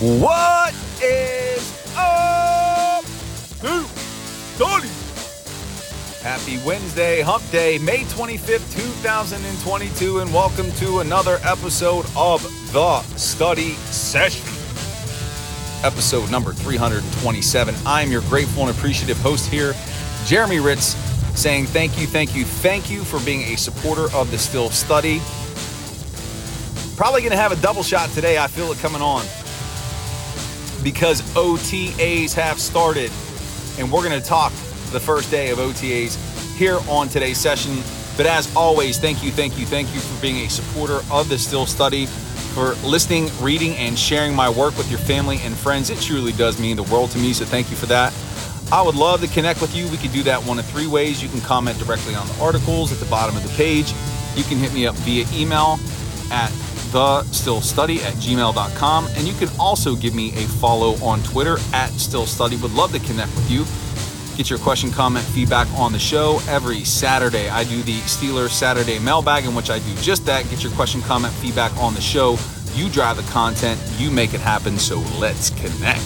What is up, Study? Happy Wednesday, Hump Day, May 25th, 2022, and welcome to another episode of The Study Session. Episode number 327. I'm your grateful and appreciative host here, Jeremy Ritz, saying thank you, thank you, thank you for being a supporter of the Steel Study. Probably going to have a double shot today. I feel it coming on because OTAs have started, and we're going to talk the first day of OTAs here on today's session. But as always, thank you, thank you, thank you for being a supporter of the Steel Study, for listening, reading, and sharing my work with your family and friends. It truly does mean the world to me, so thank you for that. I would love to connect with you. We could do that one of three ways. You can comment directly on the articles at the bottom of the page. You can hit me up via email at thesteelstudy at gmail.com. And you can also give me a follow on Twitter at steelstudy. Would love to connect with you. Get your question, comment, feedback on the show every Saturday. I do the Steelers Saturday mailbag, in which I do just that. Get your question, comment, feedback on the show. You drive the content, you make it happen, so let's connect.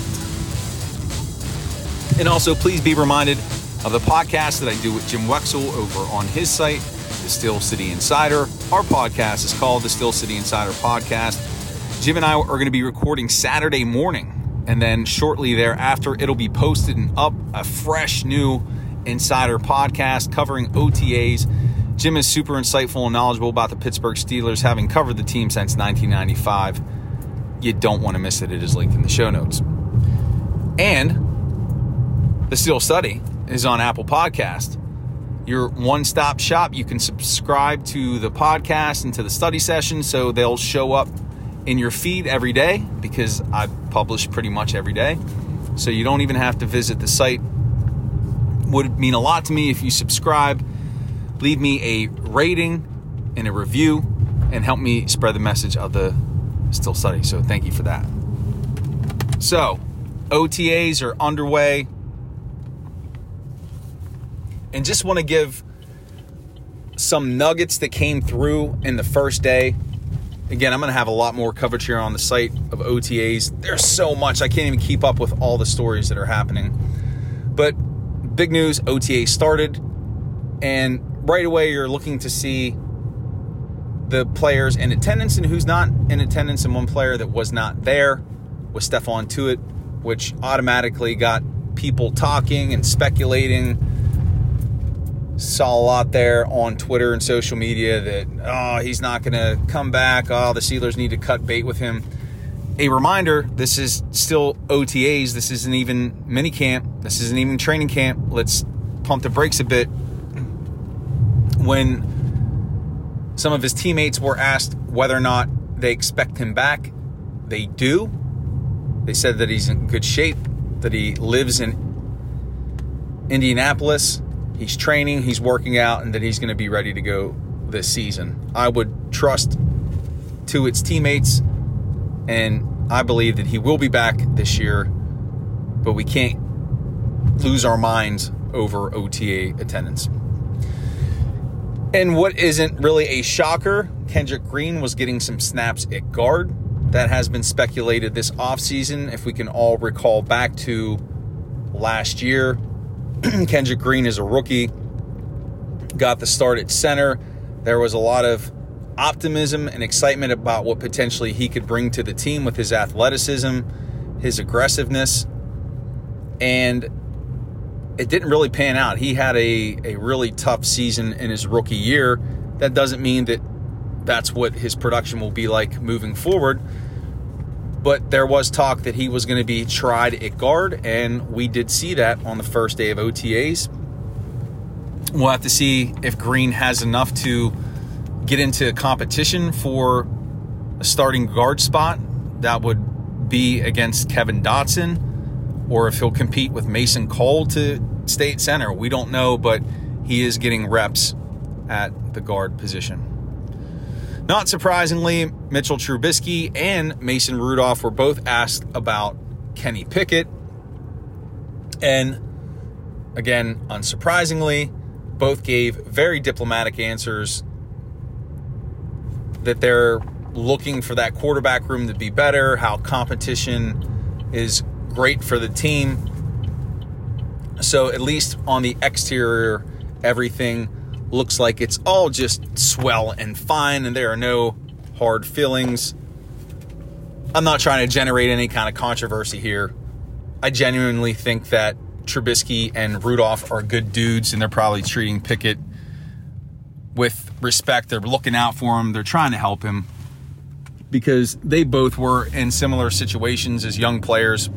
And also, please be reminded of the podcast that I do with Jim Wexell over on his site, The Steel City Insider. Our podcast is called The Steel City Insider Podcast. Jim and I are going to be recording Saturday morning, and then shortly thereafter, it'll be posted and up a fresh new Insider podcast covering OTAs. Jim is super insightful and knowledgeable about the Pittsburgh Steelers, having covered the team since 1995. You don't want to miss it. It is linked in the show notes. And the Steel Study is on Apple Podcast. Your one-stop shop. You can subscribe to the podcast and to the study session so they'll show up in your feed every day because I publish pretty much every day. So you don't even have to visit the site. Would mean a lot to me if you subscribe, leave me a rating and a review, and help me spread the message of the Steel Study. So thank you for that. So, OTAs are underway and just want to give some nuggets that came through in the first day. Again, I'm going to have a lot more coverage here on the site of OTAs. There's so much, I can't even keep up with all the stories that are happening. But big news OTA started, and right away you're looking to see the players in attendance and who's not in attendance. And one player that was not there was Stephon Tuitt, which automatically got people talking and speculating saw a lot there on Twitter and social media that, oh, he's not going to come back. Oh, the Steelers need to cut bait with him. A reminder this is still OTAs. This isn't even mini camp. This isn't even training camp. Let's pump the brakes a bit. When some of his teammates were asked whether or not they expect him back, they do. They said that he's in good shape, that he lives in Indianapolis, he's training, he's working out, and that he's going to be ready to go this season. I would trust Tuitt's teammates, and I believe that he will be back this year, but we can't lose our minds over OTA attendance. And what isn't really a shocker, Kendrick Green was getting some snaps at guard. That has been speculated this offseason. If we can all recall back to last year, Kendrick Green is a rookie, got the start at center. There was a lot of optimism and excitement about what potentially he could bring to the team with his athleticism, his aggressiveness, and it didn't really pan out. He had a, a really tough season in his rookie year. That doesn't mean that that's what his production will be like moving forward. But there was talk that he was going to be tried at guard, and we did see that on the first day of OTAs. We'll have to see if Green has enough to get into competition for a starting guard spot. That would be against Kevin Dotson, or if he'll compete with Mason Cole to state center. We don't know, but he is getting reps at the guard position. Not surprisingly, Mitchell Trubisky and Mason Rudolph were both asked about Kenny Pickett. And again, unsurprisingly, both gave very diplomatic answers that they're looking for that quarterback room to be better, how competition is great for the team. So, at least on the exterior, everything looks like it's all just swell and fine, and there are no hard feelings. I'm not trying to generate any kind of controversy here. I genuinely think that Trubisky and Rudolph are good dudes, and they're probably treating Pickett with respect. They're looking out for him, they're trying to help him because they both were in similar situations as young players.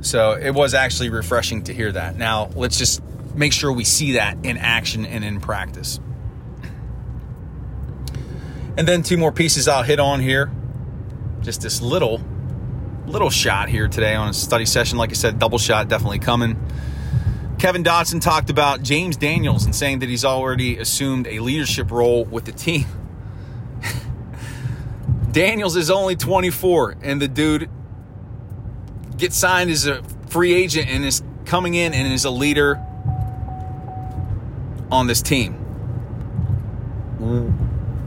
So it was actually refreshing to hear that. Now, let's just make sure we see that in action and in practice. And then two more pieces I'll hit on here. Just this little little shot here today on a study session. Like I said, double shot definitely coming. Kevin Dotson talked about James Daniels and saying that he's already assumed a leadership role with the team. Daniels is only 24, and the dude gets signed as a free agent and is coming in and is a leader on this team.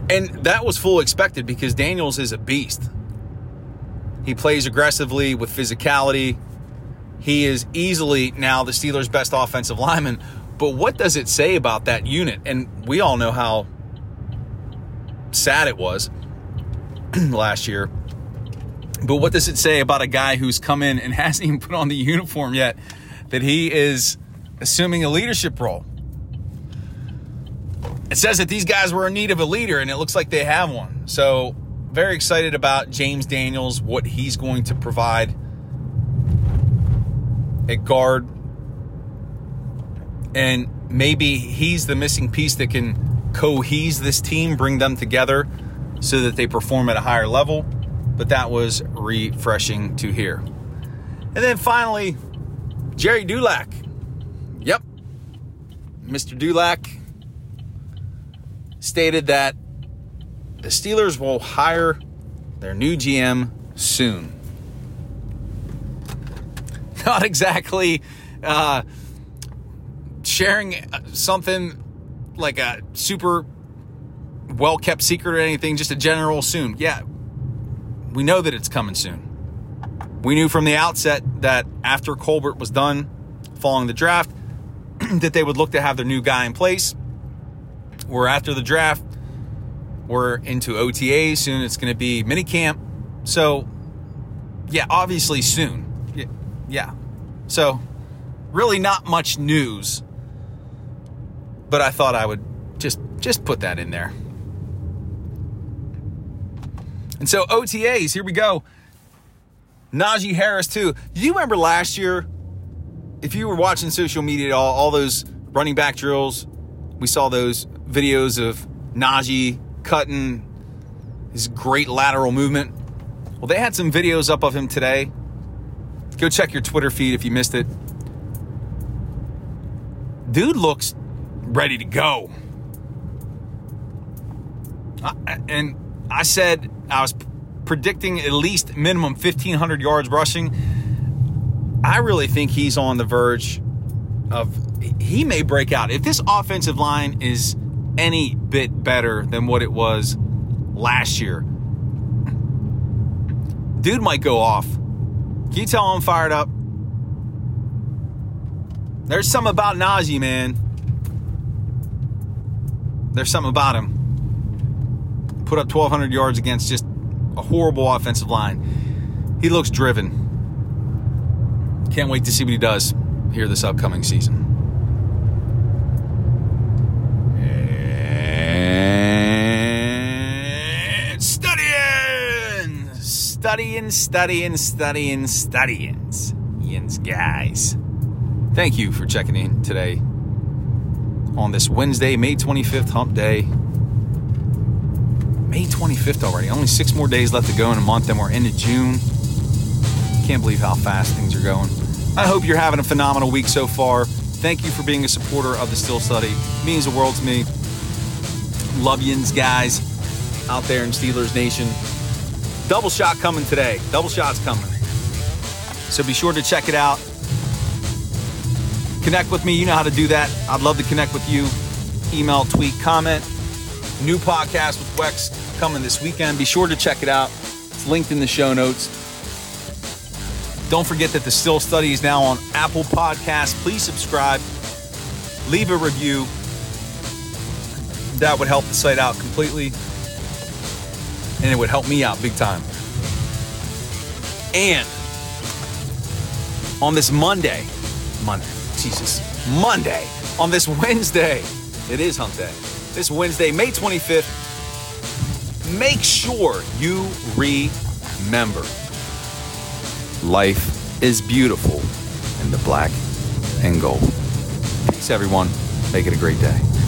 And that was full expected because Daniels is a beast. He plays aggressively with physicality. He is easily now the Steelers' best offensive lineman. But what does it say about that unit? And we all know how sad it was last year. But what does it say about a guy who's come in and hasn't even put on the uniform yet that he is assuming a leadership role? It says that these guys were in need of a leader, and it looks like they have one. So very excited about James Daniels, what he's going to provide at guard. And maybe he's the missing piece that can cohese this team, bring them together so that they perform at a higher level. But that was refreshing to hear. And then finally, Jerry Dulac. Yep. Mr. Dulac stated that the Steelers will hire their new GM soon. Not exactly uh, sharing something like a super well kept secret or anything, just a general soon. Yeah, we know that it's coming soon. We knew from the outset that after Colbert was done following the draft, that they would look to have their new guy in place. We're after the draft, we're into OTA soon. It's going to be mini camp. So, yeah, obviously soon. Yeah. So, really not much news. But I thought I would just just put that in there. And so OTAs, here we go. Najee Harris too. You remember last year? If you were watching social media at all, all those running back drills, we saw those videos of Najee cutting, his great lateral movement. Well, they had some videos up of him today. Go check your Twitter feed if you missed it. Dude looks ready to go. And I said I was predicting at least minimum 1,500 yards rushing. I really think he's on the verge of, he may break out. If this offensive line is any bit better than what it was last year. Dude might go off. Can you tell I'm fired up? There's something about Najee, man. There's something about him. Put up 1,200 yards against just a horrible offensive line. He looks driven. Can't wait to see what he does here this upcoming season. Studying, studying, studying, studying. Yins, guys. Thank you for checking in today on this Wednesday, May 25th, hump day. May 25th already. Only six more days left to go in a month, and we're into June. Can't believe how fast things are going. I hope you're having a phenomenal week so far. Thank you for being a supporter of the Steel Study. Means the world to me. Love yins, guys, out there in Steelers Nation. Double shot coming today. Double shots coming. So be sure to check it out. Connect with me. You know how to do that. I'd love to connect with you. Email, tweet, comment. New podcast with Wex coming this weekend. Be sure to check it out. It's linked in the show notes. Don't forget that the Steel Study is now on Apple Podcasts. Please subscribe, leave a review. That would help the site out completely, and it would help me out big time. And on this Monday, Monday, Jesus, Monday, on this Wednesday, it is hump day. This Wednesday, May 25th, make sure you remember life is beautiful in the black and gold. Peace, everyone. Make it a great day.